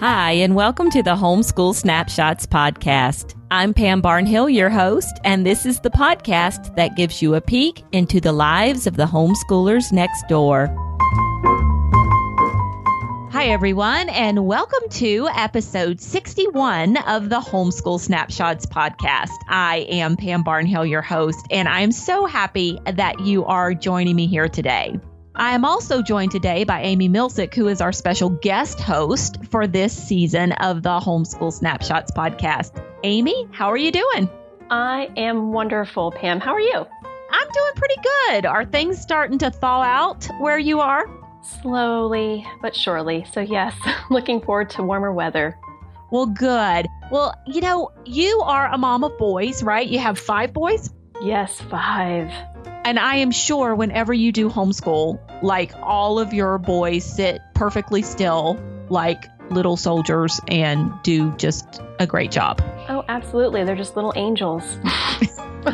Hi, and welcome to the Homeschool Snapshots podcast. I'm Pam Barnhill, your host, and this is the podcast that gives you a peek into the lives of the homeschoolers next door. Hi, everyone, and welcome to episode 61 of the Homeschool Snapshots podcast. I am Pam Barnhill, your host, and I'm so happy that you are joining me here today. I am also joined today by Amy Milsick, who is our special guest host for this season of the Homeschool Snapshots podcast. Amy, how are you doing? I am wonderful, Pam. How are you? I'm doing pretty good. Are things starting to thaw out where you are? Slowly but surely. So, yes, looking forward to warmer weather. Well, good. Well, you know, you are a mom of boys, right? You have five boys? Yes, five. And I am sure whenever you do homeschool, like all of your boys sit perfectly still, like little soldiers, and do just a great job. Oh, absolutely. They're just little angels.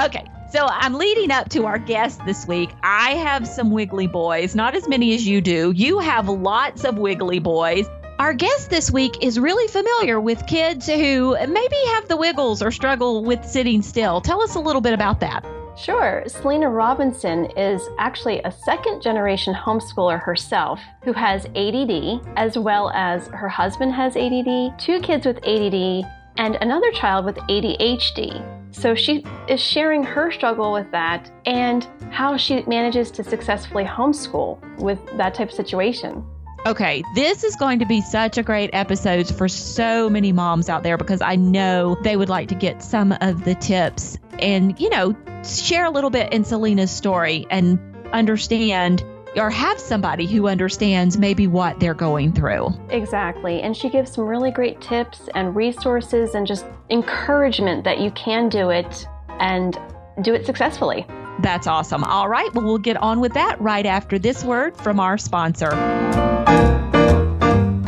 okay. So I'm leading up to our guest this week. I have some wiggly boys, not as many as you do. You have lots of wiggly boys. Our guest this week is really familiar with kids who maybe have the wiggles or struggle with sitting still. Tell us a little bit about that. Sure. Selena Robinson is actually a second generation homeschooler herself who has ADD, as well as her husband has ADD, two kids with ADD, and another child with ADHD. So she is sharing her struggle with that and how she manages to successfully homeschool with that type of situation. Okay, this is going to be such a great episode for so many moms out there because I know they would like to get some of the tips and, you know, share a little bit in Selena's story and understand or have somebody who understands maybe what they're going through. Exactly. And she gives some really great tips and resources and just encouragement that you can do it and do it successfully. That's awesome. All right. Well, we'll get on with that right after this word from our sponsor.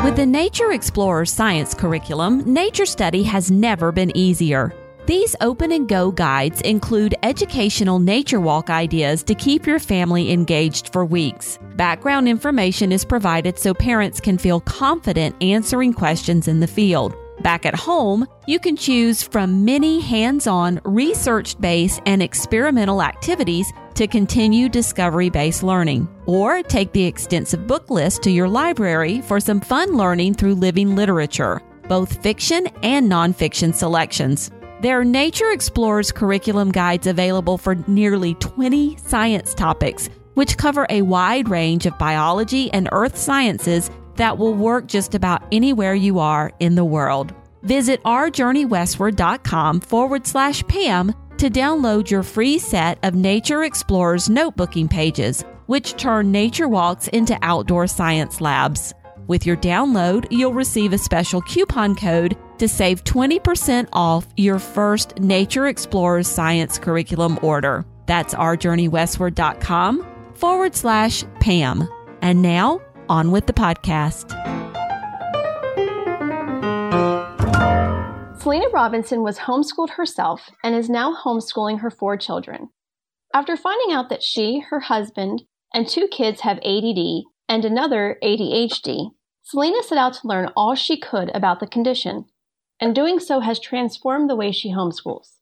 With the Nature Explorer science curriculum, nature study has never been easier. These open and go guides include educational nature walk ideas to keep your family engaged for weeks. Background information is provided so parents can feel confident answering questions in the field. Back at home, you can choose from many hands on, research based, and experimental activities to continue discovery based learning. Or take the extensive book list to your library for some fun learning through living literature, both fiction and nonfiction selections. There are Nature Explorers curriculum guides available for nearly 20 science topics, which cover a wide range of biology and earth sciences that will work just about anywhere you are in the world. Visit ourjourneywestward.com forward slash Pam to download your free set of Nature Explorers notebooking pages, which turn nature walks into outdoor science labs. With your download, you'll receive a special coupon code to save 20% off your first Nature Explorers Science curriculum order. That's ourjourneywestward.com forward slash Pam. And now, on with the podcast. Selena Robinson was homeschooled herself and is now homeschooling her four children. After finding out that she, her husband, and two kids have ADD and another ADHD, Selena set out to learn all she could about the condition, and doing so has transformed the way she homeschools.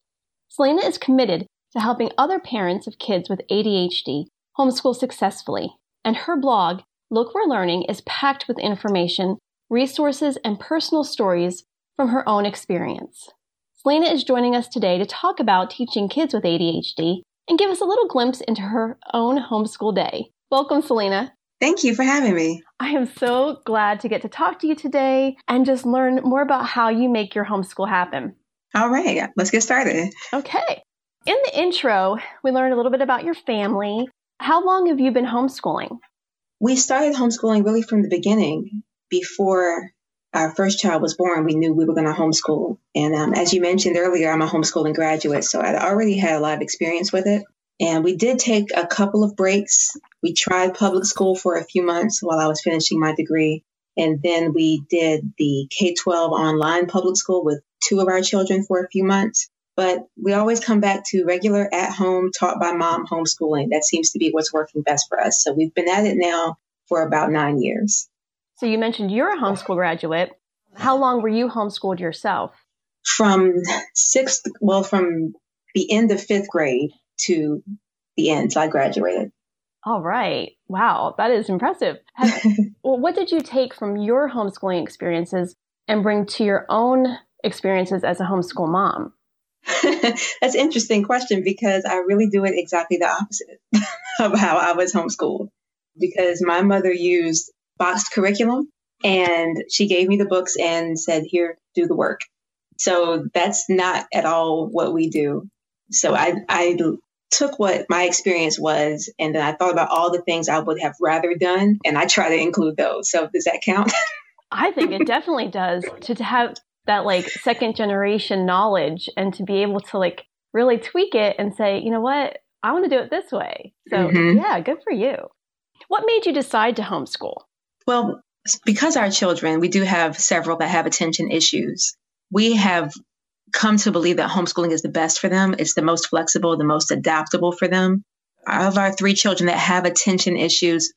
Selena is committed to helping other parents of kids with ADHD homeschool successfully, and her blog, Look We're Learning, is packed with information, resources, and personal stories from her own experience. Selena is joining us today to talk about teaching kids with ADHD and give us a little glimpse into her own homeschool day. Welcome, Selena. Thank you for having me. I am so glad to get to talk to you today and just learn more about how you make your homeschool happen. All right, let's get started. Okay. In the intro, we learned a little bit about your family. How long have you been homeschooling? We started homeschooling really from the beginning. Before our first child was born, we knew we were going to homeschool. And um, as you mentioned earlier, I'm a homeschooling graduate, so I'd already had a lot of experience with it. And we did take a couple of breaks. We tried public school for a few months while I was finishing my degree. And then we did the K 12 online public school with two of our children for a few months. But we always come back to regular at home, taught by mom homeschooling. That seems to be what's working best for us. So we've been at it now for about nine years. So you mentioned you're a homeschool graduate. How long were you homeschooled yourself? From sixth, well, from the end of fifth grade to the end, so I graduated. All right. Wow, that is impressive. Have, well, what did you take from your homeschooling experiences and bring to your own experiences as a homeschool mom? That's an interesting question because I really do it exactly the opposite of how I was homeschooled. Because my mother used boxed curriculum and she gave me the books and said, Here, do the work. So that's not at all what we do. So I, I took what my experience was and then I thought about all the things I would have rather done and I try to include those. So does that count? I think it definitely does to, to have that like second generation knowledge and to be able to like really tweak it and say, you know what, I want to do it this way. So mm-hmm. yeah, good for you. What made you decide to homeschool? Well, because our children, we do have several that have attention issues. We have come to believe that homeschooling is the best for them. It's the most flexible, the most adaptable for them. Of our three children that have attention issues,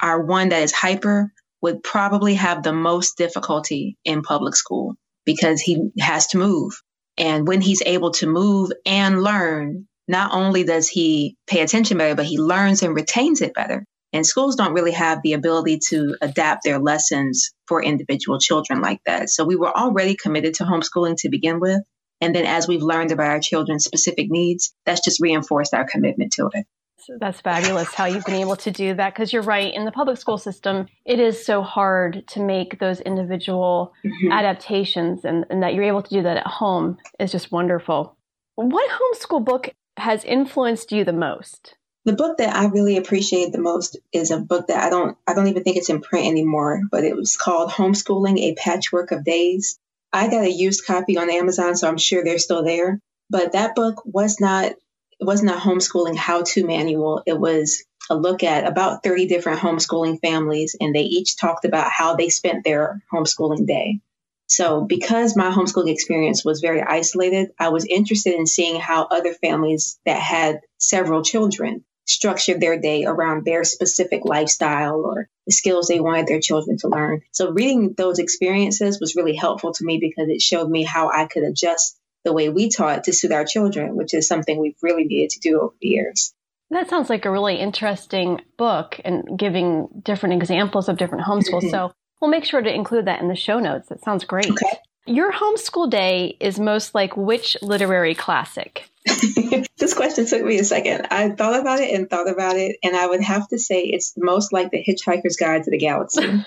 our one that is hyper would probably have the most difficulty in public school because he has to move. And when he's able to move and learn, not only does he pay attention better, but he learns and retains it better. And schools don't really have the ability to adapt their lessons for individual children like that. So we were already committed to homeschooling to begin with. And then as we've learned about our children's specific needs, that's just reinforced our commitment to it. So that's fabulous how you've been able to do that because you're right. In the public school system, it is so hard to make those individual mm-hmm. adaptations, and, and that you're able to do that at home is just wonderful. What homeschool book has influenced you the most? The book that I really appreciate the most is a book that I don't I don't even think it's in print anymore, but it was called Homeschooling: A Patchwork of Days. I got a used copy on Amazon, so I'm sure they're still there. But that book was not it wasn't a homeschooling how-to manual. It was a look at about 30 different homeschooling families, and they each talked about how they spent their homeschooling day. So, because my homeschooling experience was very isolated, I was interested in seeing how other families that had several children structured their day around their specific lifestyle or the skills they wanted their children to learn. So, reading those experiences was really helpful to me because it showed me how I could adjust the way we taught to suit our children, which is something we've really needed to do over the years. That sounds like a really interesting book and giving different examples of different homeschools. Mm-hmm. So we'll make sure to include that in the show notes. That sounds great. Okay. Your homeschool day is most like which literary classic? this question took me a second. I thought about it and thought about it, and I would have to say it's most like The Hitchhiker's Guide to the Galaxy.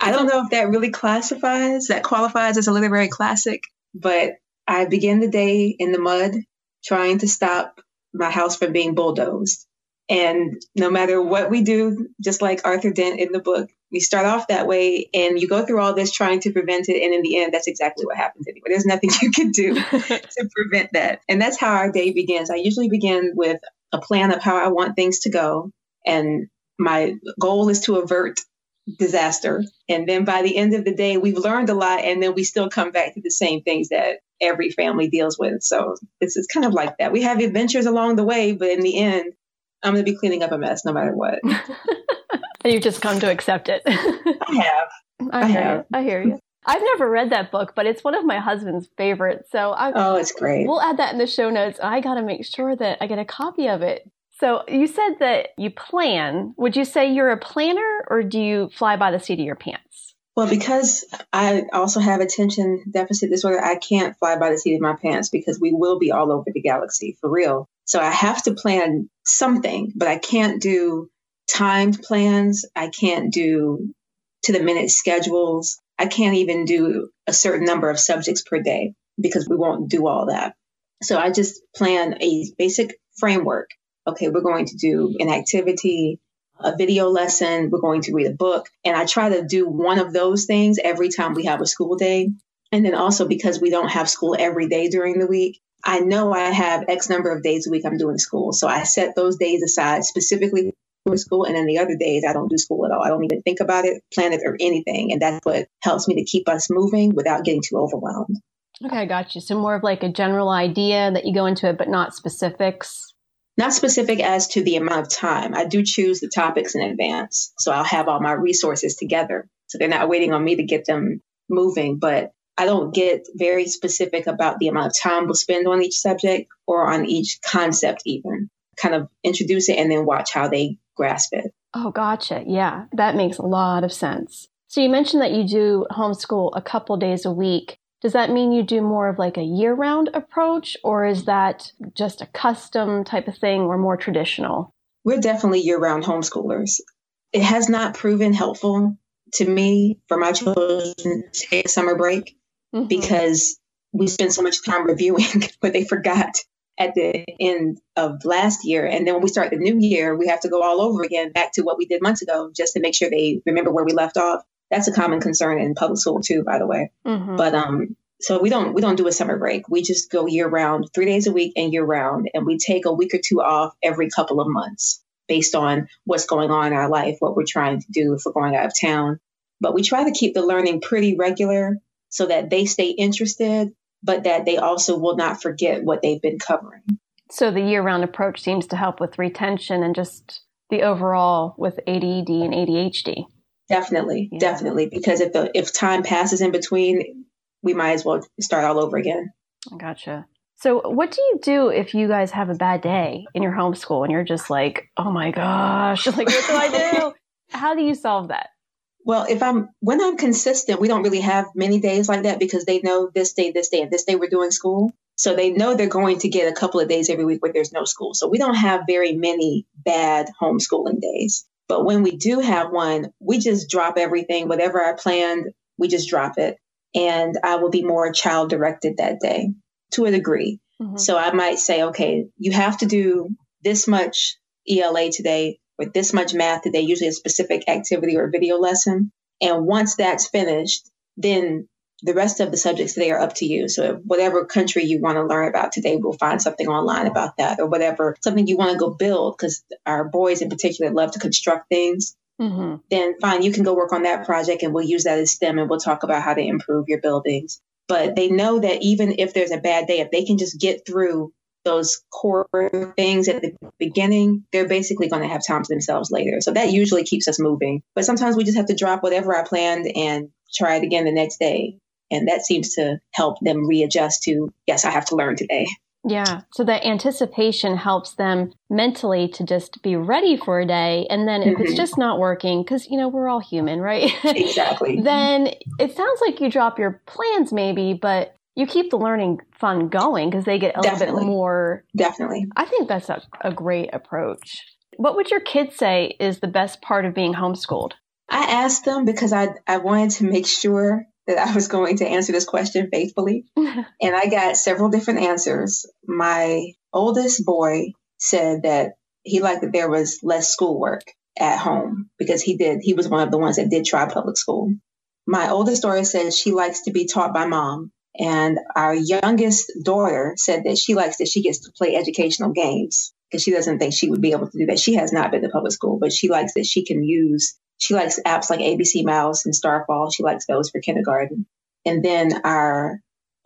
I don't know if that really classifies, that qualifies as a literary classic, but I began the day in the mud trying to stop my house from being bulldozed. And no matter what we do, just like Arthur Dent in the book, we start off that way and you go through all this trying to prevent it. And in the end, that's exactly what happens anyway. There's nothing you can do to prevent that. And that's how our day begins. I usually begin with a plan of how I want things to go. And my goal is to avert disaster. And then by the end of the day, we've learned a lot, and then we still come back to the same things that every family deals with. So it's, it's kind of like that. We have adventures along the way, but in the end, I'm going to be cleaning up a mess no matter what. and you've just come to accept it. I have. I, I hear have. you. I hear you. I've never read that book, but it's one of my husband's favorites. So I, oh, it's great. We'll add that in the show notes. I got to make sure that I get a copy of it so you said that you plan. Would you say you're a planner or do you fly by the seat of your pants? Well, because I also have attention deficit disorder, I can't fly by the seat of my pants because we will be all over the galaxy for real. So I have to plan something, but I can't do timed plans. I can't do to the minute schedules. I can't even do a certain number of subjects per day because we won't do all that. So I just plan a basic framework okay, we're going to do an activity, a video lesson, we're going to read a book. And I try to do one of those things every time we have a school day. And then also because we don't have school every day during the week, I know I have X number of days a week I'm doing school. So I set those days aside specifically for school. And then the other days I don't do school at all. I don't even think about it, plan it, or anything. And that's what helps me to keep us moving without getting too overwhelmed. Okay, I got you. So more of like a general idea that you go into it, but not specifics. Not specific as to the amount of time. I do choose the topics in advance. So I'll have all my resources together. So they're not waiting on me to get them moving, but I don't get very specific about the amount of time we'll spend on each subject or on each concept, even. Kind of introduce it and then watch how they grasp it. Oh, gotcha. Yeah, that makes a lot of sense. So you mentioned that you do homeschool a couple days a week. Does that mean you do more of like a year round approach or is that just a custom type of thing or more traditional? We're definitely year round homeschoolers. It has not proven helpful to me for my children to take a summer break mm-hmm. because we spend so much time reviewing what they forgot at the end of last year. And then when we start the new year, we have to go all over again back to what we did months ago just to make sure they remember where we left off. That's a common concern in public school too, by the way. Mm-hmm. But um, so we don't we don't do a summer break. We just go year round, three days a week and year round, and we take a week or two off every couple of months based on what's going on in our life, what we're trying to do if we're going out of town. But we try to keep the learning pretty regular so that they stay interested, but that they also will not forget what they've been covering. So the year round approach seems to help with retention and just the overall with ADD and ADHD. Definitely, yeah. definitely. Because if the if time passes in between, we might as well start all over again. Gotcha. So, what do you do if you guys have a bad day in your homeschool and you're just like, oh my gosh, like, what do I do? How do you solve that? Well, if I'm when I'm consistent, we don't really have many days like that because they know this day, this day, and this day we're doing school. So they know they're going to get a couple of days every week where there's no school. So we don't have very many bad homeschooling days. But when we do have one, we just drop everything, whatever I planned, we just drop it. And I will be more child directed that day to a degree. Mm-hmm. So I might say, okay, you have to do this much ELA today or this much math today, usually a specific activity or video lesson. And once that's finished, then the rest of the subjects today are up to you. So whatever country you want to learn about today, we'll find something online about that or whatever, something you want to go build because our boys in particular love to construct things. Mm-hmm. Then fine, you can go work on that project and we'll use that as STEM and we'll talk about how to improve your buildings. But they know that even if there's a bad day, if they can just get through those core things at the beginning, they're basically going to have time to themselves later. So that usually keeps us moving. But sometimes we just have to drop whatever I planned and try it again the next day. And that seems to help them readjust to, yes, I have to learn today. Yeah. So that anticipation helps them mentally to just be ready for a day. And then if mm-hmm. it's just not working, because, you know, we're all human, right? Exactly. then it sounds like you drop your plans maybe, but you keep the learning fun going because they get a Definitely. little bit more. Definitely. I think that's a, a great approach. What would your kids say is the best part of being homeschooled? I asked them because I, I wanted to make sure that I was going to answer this question faithfully. and I got several different answers. My oldest boy said that he liked that there was less schoolwork at home because he did, he was one of the ones that did try public school. My oldest daughter said she likes to be taught by mom. And our youngest daughter said that she likes that she gets to play educational games because she doesn't think she would be able to do that. She has not been to public school, but she likes that she can use she likes apps like ABC Mouse and Starfall. She likes those for kindergarten. And then our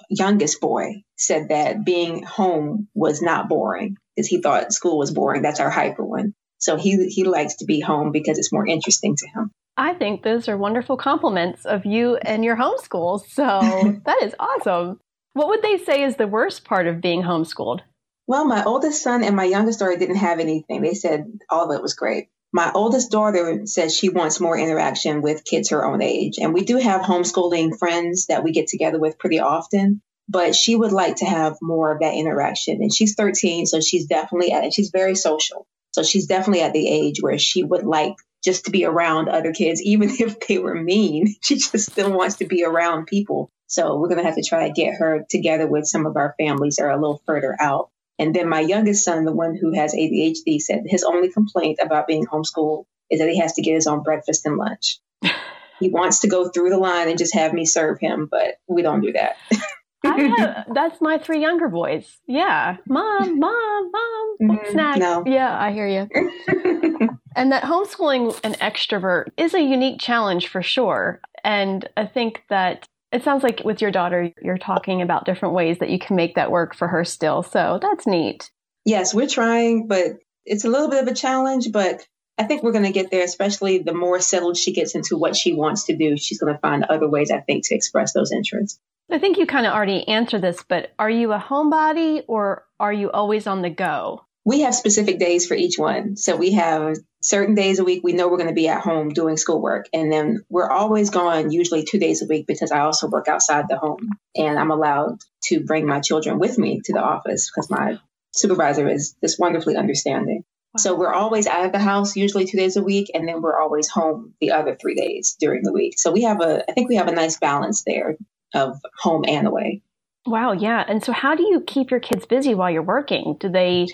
youngest boy said that being home was not boring because he thought school was boring. That's our hyper one. So he he likes to be home because it's more interesting to him. I think those are wonderful compliments of you and your homeschool. So that is awesome. What would they say is the worst part of being homeschooled? Well, my oldest son and my youngest daughter didn't have anything. They said all of it was great. My oldest daughter says she wants more interaction with kids her own age. And we do have homeschooling friends that we get together with pretty often, but she would like to have more of that interaction. And she's 13, so she's definitely at it. She's very social. So she's definitely at the age where she would like just to be around other kids, even if they were mean. She just still wants to be around people. So we're going to have to try to get her together with some of our families that are a little further out. And then my youngest son, the one who has ADHD, said his only complaint about being homeschooled is that he has to get his own breakfast and lunch. he wants to go through the line and just have me serve him, but we don't do that. have, that's my three younger boys. Yeah. Mom, mom, mom, mm-hmm. snacks. No. Yeah, I hear you. and that homeschooling an extrovert is a unique challenge for sure. And I think that it sounds like with your daughter, you're talking about different ways that you can make that work for her still. So that's neat. Yes, we're trying, but it's a little bit of a challenge, but I think we're going to get there, especially the more settled she gets into what she wants to do. She's going to find other ways, I think, to express those interests. I think you kind of already answered this, but are you a homebody or are you always on the go? We have specific days for each one. So we have certain days a week we know we're going to be at home doing schoolwork. And then we're always gone, usually two days a week, because I also work outside the home. And I'm allowed to bring my children with me to the office because my supervisor is just wonderfully understanding. Wow. So we're always out of the house, usually two days a week, and then we're always home the other three days during the week. So we have a, I think we have a nice balance there of home and away. Wow, yeah. And so how do you keep your kids busy while you're working? Do they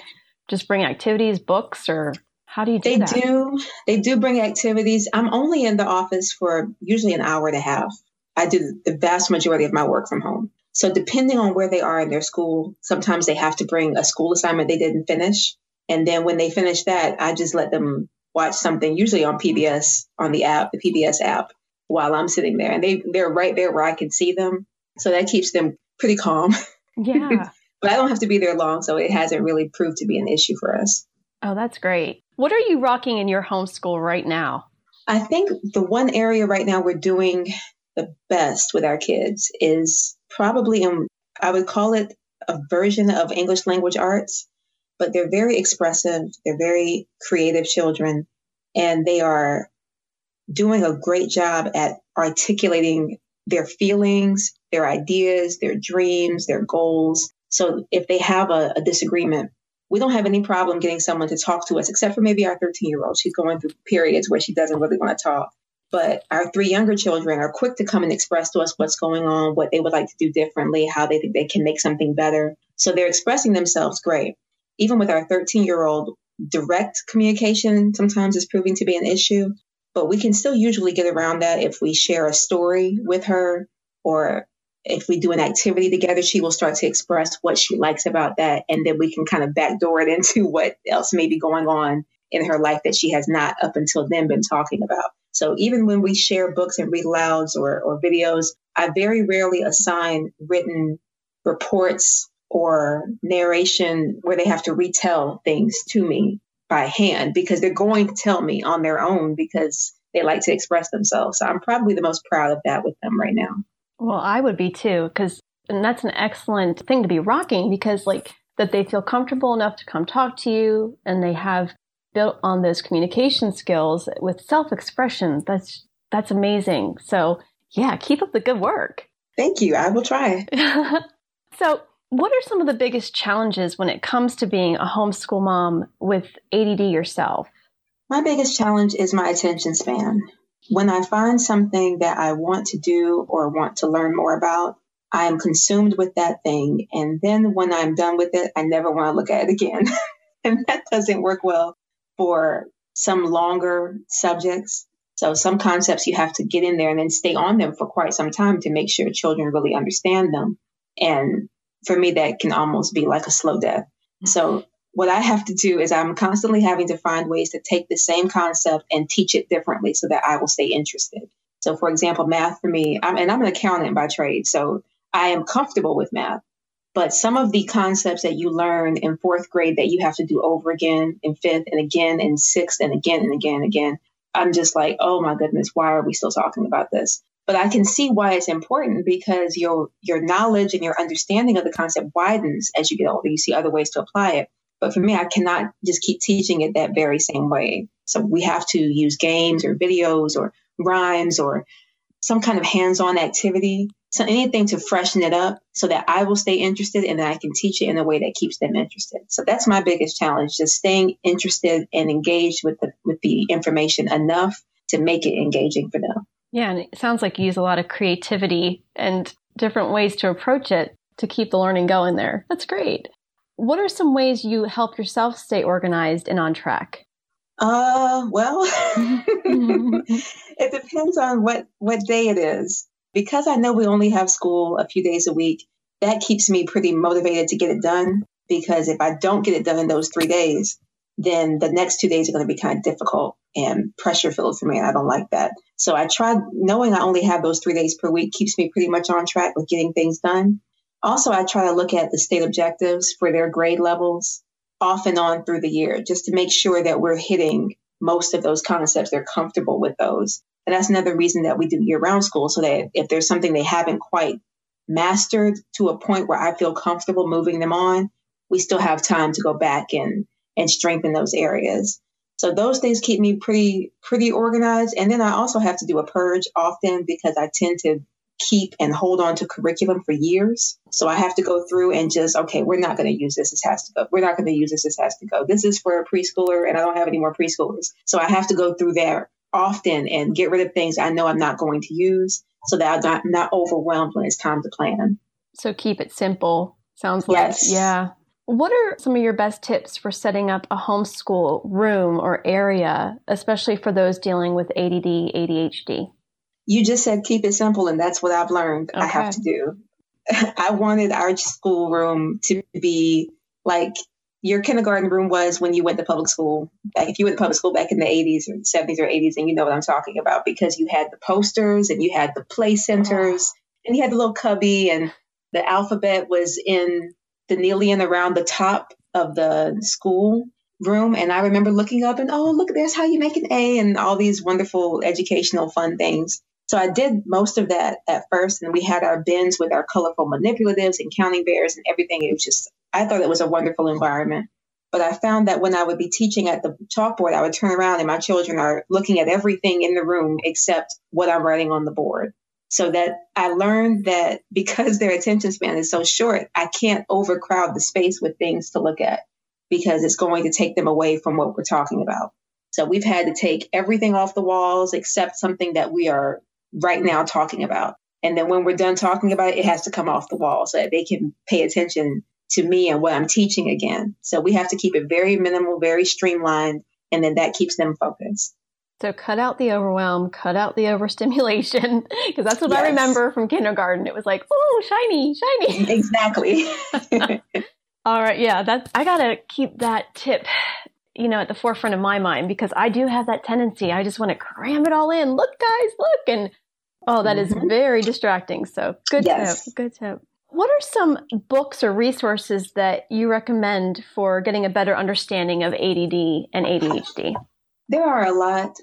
just bring activities, books, or how do you do they that? They do. They do bring activities. I'm only in the office for usually an hour and a half. I do the vast majority of my work from home. So depending on where they are in their school, sometimes they have to bring a school assignment they didn't finish. And then when they finish that, I just let them watch something, usually on PBS, on the app, the PBS app, while I'm sitting there. And they, they're right there where I can see them. So that keeps them pretty calm. Yeah. but I don't have to be there long. So it hasn't really proved to be an issue for us. Oh, that's great. What are you rocking in your homeschool right now? I think the one area right now we're doing the best with our kids is probably in, I would call it a version of English language arts, but they're very expressive. They're very creative children, and they are doing a great job at articulating their feelings, their ideas, their dreams, their goals. So if they have a, a disagreement, we don't have any problem getting someone to talk to us, except for maybe our 13 year old. She's going through periods where she doesn't really want to talk. But our three younger children are quick to come and express to us what's going on, what they would like to do differently, how they think they can make something better. So they're expressing themselves great. Even with our 13 year old, direct communication sometimes is proving to be an issue, but we can still usually get around that if we share a story with her or if we do an activity together, she will start to express what she likes about that. And then we can kind of backdoor it into what else may be going on in her life that she has not up until then been talking about. So even when we share books and read louds or, or videos, I very rarely assign written reports or narration where they have to retell things to me by hand because they're going to tell me on their own because they like to express themselves. So I'm probably the most proud of that with them right now. Well, I would be too, because and that's an excellent thing to be rocking because like that they feel comfortable enough to come talk to you and they have built on those communication skills with self-expression. That's that's amazing. So yeah, keep up the good work. Thank you. I will try. so what are some of the biggest challenges when it comes to being a homeschool mom with ADD yourself? My biggest challenge is my attention span. When I find something that I want to do or want to learn more about, I am consumed with that thing. And then when I'm done with it, I never want to look at it again. and that doesn't work well for some longer subjects. So some concepts you have to get in there and then stay on them for quite some time to make sure children really understand them. And for me, that can almost be like a slow death. Mm-hmm. So what I have to do is I'm constantly having to find ways to take the same concept and teach it differently so that I will stay interested. So for example, math for me, I'm, and I'm an accountant by trade. So I am comfortable with math, but some of the concepts that you learn in fourth grade that you have to do over again in fifth and again in sixth and again and again and again, I'm just like, oh my goodness, why are we still talking about this? But I can see why it's important because your your knowledge and your understanding of the concept widens as you get older. You see other ways to apply it. But for me, I cannot just keep teaching it that very same way. So we have to use games or videos or rhymes or some kind of hands-on activity so anything to freshen it up so that I will stay interested and that I can teach it in a way that keeps them interested. So that's my biggest challenge, just staying interested and engaged with the with the information enough to make it engaging for them. Yeah, and it sounds like you use a lot of creativity and different ways to approach it to keep the learning going there. That's great. What are some ways you help yourself stay organized and on track? Uh, well, it depends on what what day it is because I know we only have school a few days a week, that keeps me pretty motivated to get it done. Because if I don't get it done in those three days, then the next two days are going to be kind of difficult and pressure filled for me. And I don't like that. So I try knowing I only have those three days per week keeps me pretty much on track with getting things done. Also, I try to look at the state objectives for their grade levels off and on through the year just to make sure that we're hitting most of those concepts. They're comfortable with those. And that's another reason that we do year round school so that if there's something they haven't quite mastered to a point where I feel comfortable moving them on, we still have time to go back and, and strengthen those areas. So those things keep me pretty, pretty organized. And then I also have to do a purge often because I tend to keep and hold on to curriculum for years. So I have to go through and just, okay, we're not going to use this. This has to go. We're not going to use this. This has to go. This is for a preschooler and I don't have any more preschoolers. So I have to go through there often and get rid of things I know I'm not going to use so that I'm not, not overwhelmed when it's time to plan. So keep it simple. Sounds like, yes. yeah. What are some of your best tips for setting up a homeschool room or area, especially for those dealing with ADD, ADHD? You just said keep it simple, and that's what I've learned okay. I have to do. I wanted our school room to be like your kindergarten room was when you went to public school. Like if you went to public school back in the 80s or 70s or 80s, and you know what I'm talking about because you had the posters and you had the play centers oh. and you had the little cubby and the alphabet was in the kneeling around the top of the school room. And I remember looking up and, oh, look, there's how you make an A and all these wonderful educational fun things. So I did most of that at first. And we had our bins with our colorful manipulatives and counting bears and everything. It was just, I thought it was a wonderful environment. But I found that when I would be teaching at the chalkboard, I would turn around and my children are looking at everything in the room except what I'm writing on the board. So that I learned that because their attention span is so short, I can't overcrowd the space with things to look at because it's going to take them away from what we're talking about. So we've had to take everything off the walls except something that we are right now talking about. And then when we're done talking about it, it has to come off the wall so that they can pay attention to me and what I'm teaching again. So we have to keep it very minimal, very streamlined, and then that keeps them focused. So cut out the overwhelm, cut out the overstimulation, because that's what yes. I remember from kindergarten. It was like, oh, shiny, shiny. Exactly. All right, yeah, that's I gotta keep that tip, you know, at the forefront of my mind because I do have that tendency. I just want to cram it all in. Look, guys, look, and oh, that mm-hmm. is very distracting. So good yes. tip, good tip. What are some books or resources that you recommend for getting a better understanding of ADD and ADHD? There are a lot.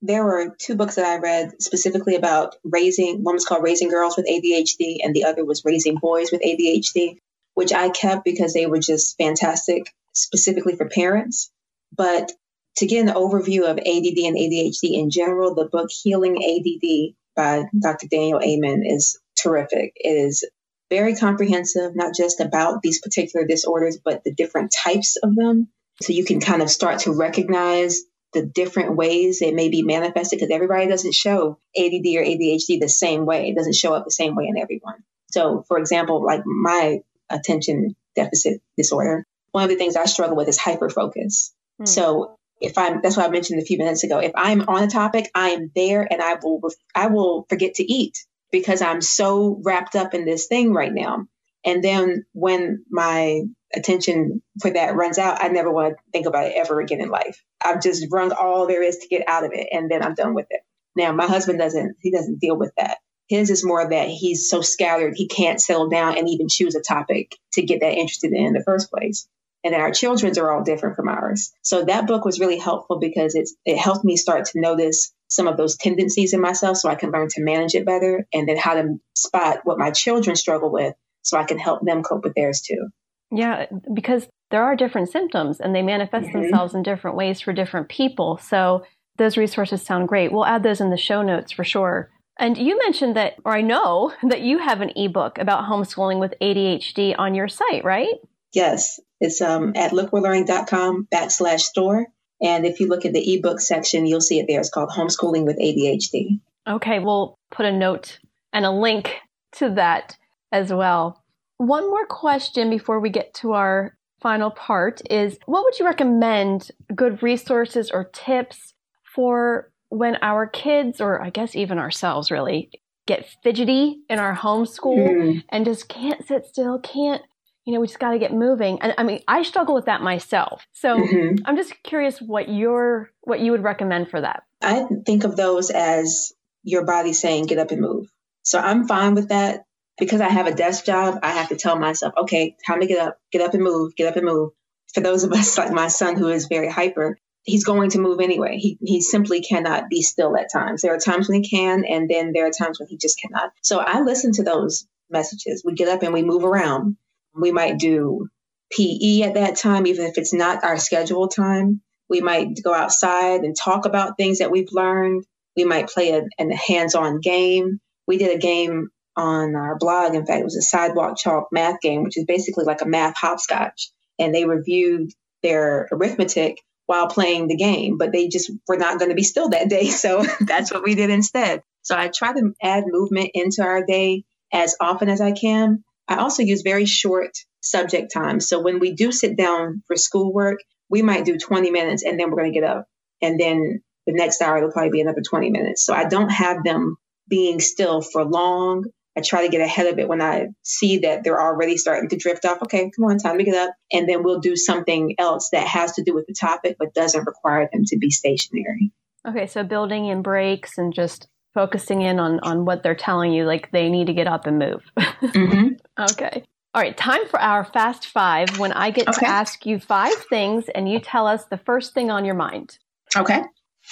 There were two books that I read specifically about raising. One was called Raising Girls with ADHD, and the other was Raising Boys with ADHD, which I kept because they were just fantastic, specifically for parents. But to get an overview of ADD and ADHD in general, the book Healing ADD by Dr. Daniel Amen is terrific. It is very comprehensive, not just about these particular disorders, but the different types of them. So you can kind of start to recognize the different ways it may be manifested because everybody doesn't show ADD or ADHD the same way. It doesn't show up the same way in everyone. So, for example, like my attention deficit disorder, one of the things I struggle with is hyperfocus. Hmm. So, if I'm that's what I mentioned a few minutes ago. If I'm on a topic, I am there and I will I will forget to eat because I'm so wrapped up in this thing right now. And then when my attention for that runs out, I never want to think about it ever again in life. I've just wrung all there is to get out of it and then I'm done with it. Now my husband doesn't he doesn't deal with that. His is more that he's so scattered he can't settle down and even choose a topic to get that interested in in the first place. And then our children's are all different from ours. So that book was really helpful because it's it helped me start to notice some of those tendencies in myself so I can learn to manage it better and then how to spot what my children struggle with so I can help them cope with theirs too. Yeah, because there are different symptoms and they manifest mm-hmm. themselves in different ways for different people. So those resources sound great. We'll add those in the show notes for sure. And you mentioned that, or I know that you have an ebook about homeschooling with ADHD on your site, right? Yes, it's um, at lookwe'relearning.com backslash store. And if you look at the ebook section, you'll see it there. It's called Homeschooling with ADHD. Okay, we'll put a note and a link to that as well. One more question before we get to our final part is what would you recommend good resources or tips for when our kids, or I guess even ourselves really, get fidgety in our homeschool mm. and just can't sit still, can't, you know, we just got to get moving. And I mean, I struggle with that myself. So mm-hmm. I'm just curious what your, what you would recommend for that. I think of those as your body saying, get up and move. So I'm fine with that because I have a desk job, I have to tell myself, okay, time to get up, get up and move, get up and move. for those of us like my son who is very hyper, he's going to move anyway. He he simply cannot be still at times. There are times when he can, and then there are times when he just cannot. So I listen to those messages. We get up and we move around. We might do PE at that time, even if it's not our scheduled time. We might go outside and talk about things that we've learned. We might play a, a hands-on game. We did a game on our blog. In fact, it was a sidewalk chalk math game, which is basically like a math hopscotch. And they reviewed their arithmetic while playing the game, but they just were not going to be still that day. So that's what we did instead. So I try to add movement into our day as often as I can. I also use very short subject times. So when we do sit down for schoolwork, we might do 20 minutes and then we're going to get up. And then the next hour, it'll probably be another 20 minutes. So I don't have them being still for long I try to get ahead of it when I see that they're already starting to drift off. Okay, come on, time to get up. And then we'll do something else that has to do with the topic, but doesn't require them to be stationary. Okay, so building in breaks and just focusing in on, on what they're telling you, like they need to get up and move. Mm-hmm. okay. All right, time for our fast five when I get okay. to ask you five things and you tell us the first thing on your mind. Okay.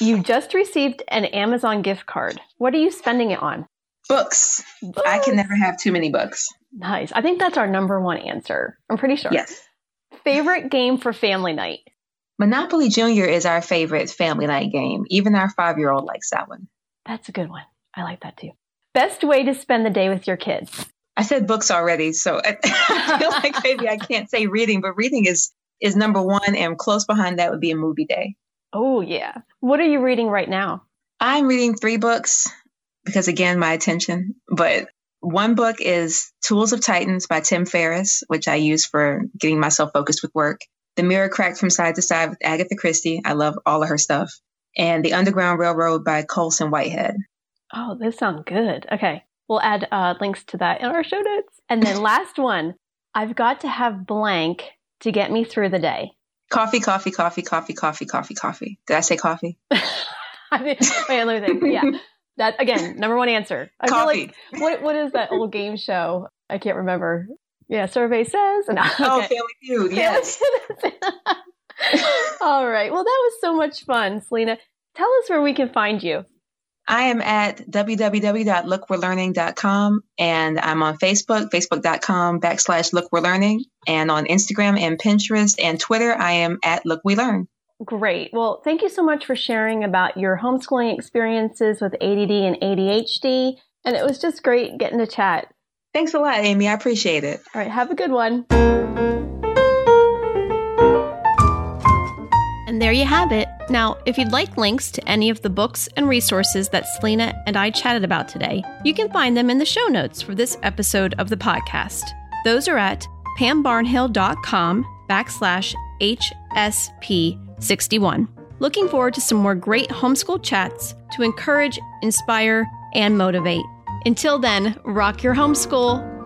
You just received an Amazon gift card. What are you spending it on? Books. books. I can never have too many books. Nice. I think that's our number one answer. I'm pretty sure. Yes. Favorite game for family night? Monopoly Junior is our favorite family night game. Even our five year old likes that one. That's a good one. I like that too. Best way to spend the day with your kids? I said books already, so I feel like maybe I can't say reading, but reading is is number one, and close behind that would be a movie day. Oh yeah. What are you reading right now? I'm reading three books because again, my attention. But one book is Tools of Titans by Tim Ferriss, which I use for getting myself focused with work. The Mirror Cracked from Side to Side with Agatha Christie. I love all of her stuff. And The Underground Railroad by Colson Whitehead. Oh, this sounds good. Okay. We'll add uh, links to that in our show notes. And then last one I've got to have blank to get me through the day. Coffee, coffee, coffee, coffee, coffee, coffee, coffee. Did I say coffee? I mean, wait, let me think. Yeah. That again, number one answer. I Coffee. feel like what what is that old game show? I can't remember. Yeah, survey says. No, oh, okay. Family Feud. Yes. All right. Well, that was so much fun, Selena. Tell us where we can find you. I am at www.lookwe'relearning.com and I'm on Facebook, facebook.com backslash lookwe'relearning, and on Instagram and Pinterest and Twitter, I am at Look We Learn. Great. Well, thank you so much for sharing about your homeschooling experiences with ADD and ADHD. And it was just great getting to chat. Thanks a lot, Amy. I appreciate it. All right. Have a good one. And there you have it. Now, if you'd like links to any of the books and resources that Selena and I chatted about today, you can find them in the show notes for this episode of the podcast. Those are at pambarnhill.com backslash HSP 61. Looking forward to some more great homeschool chats to encourage, inspire, and motivate. Until then, rock your homeschool.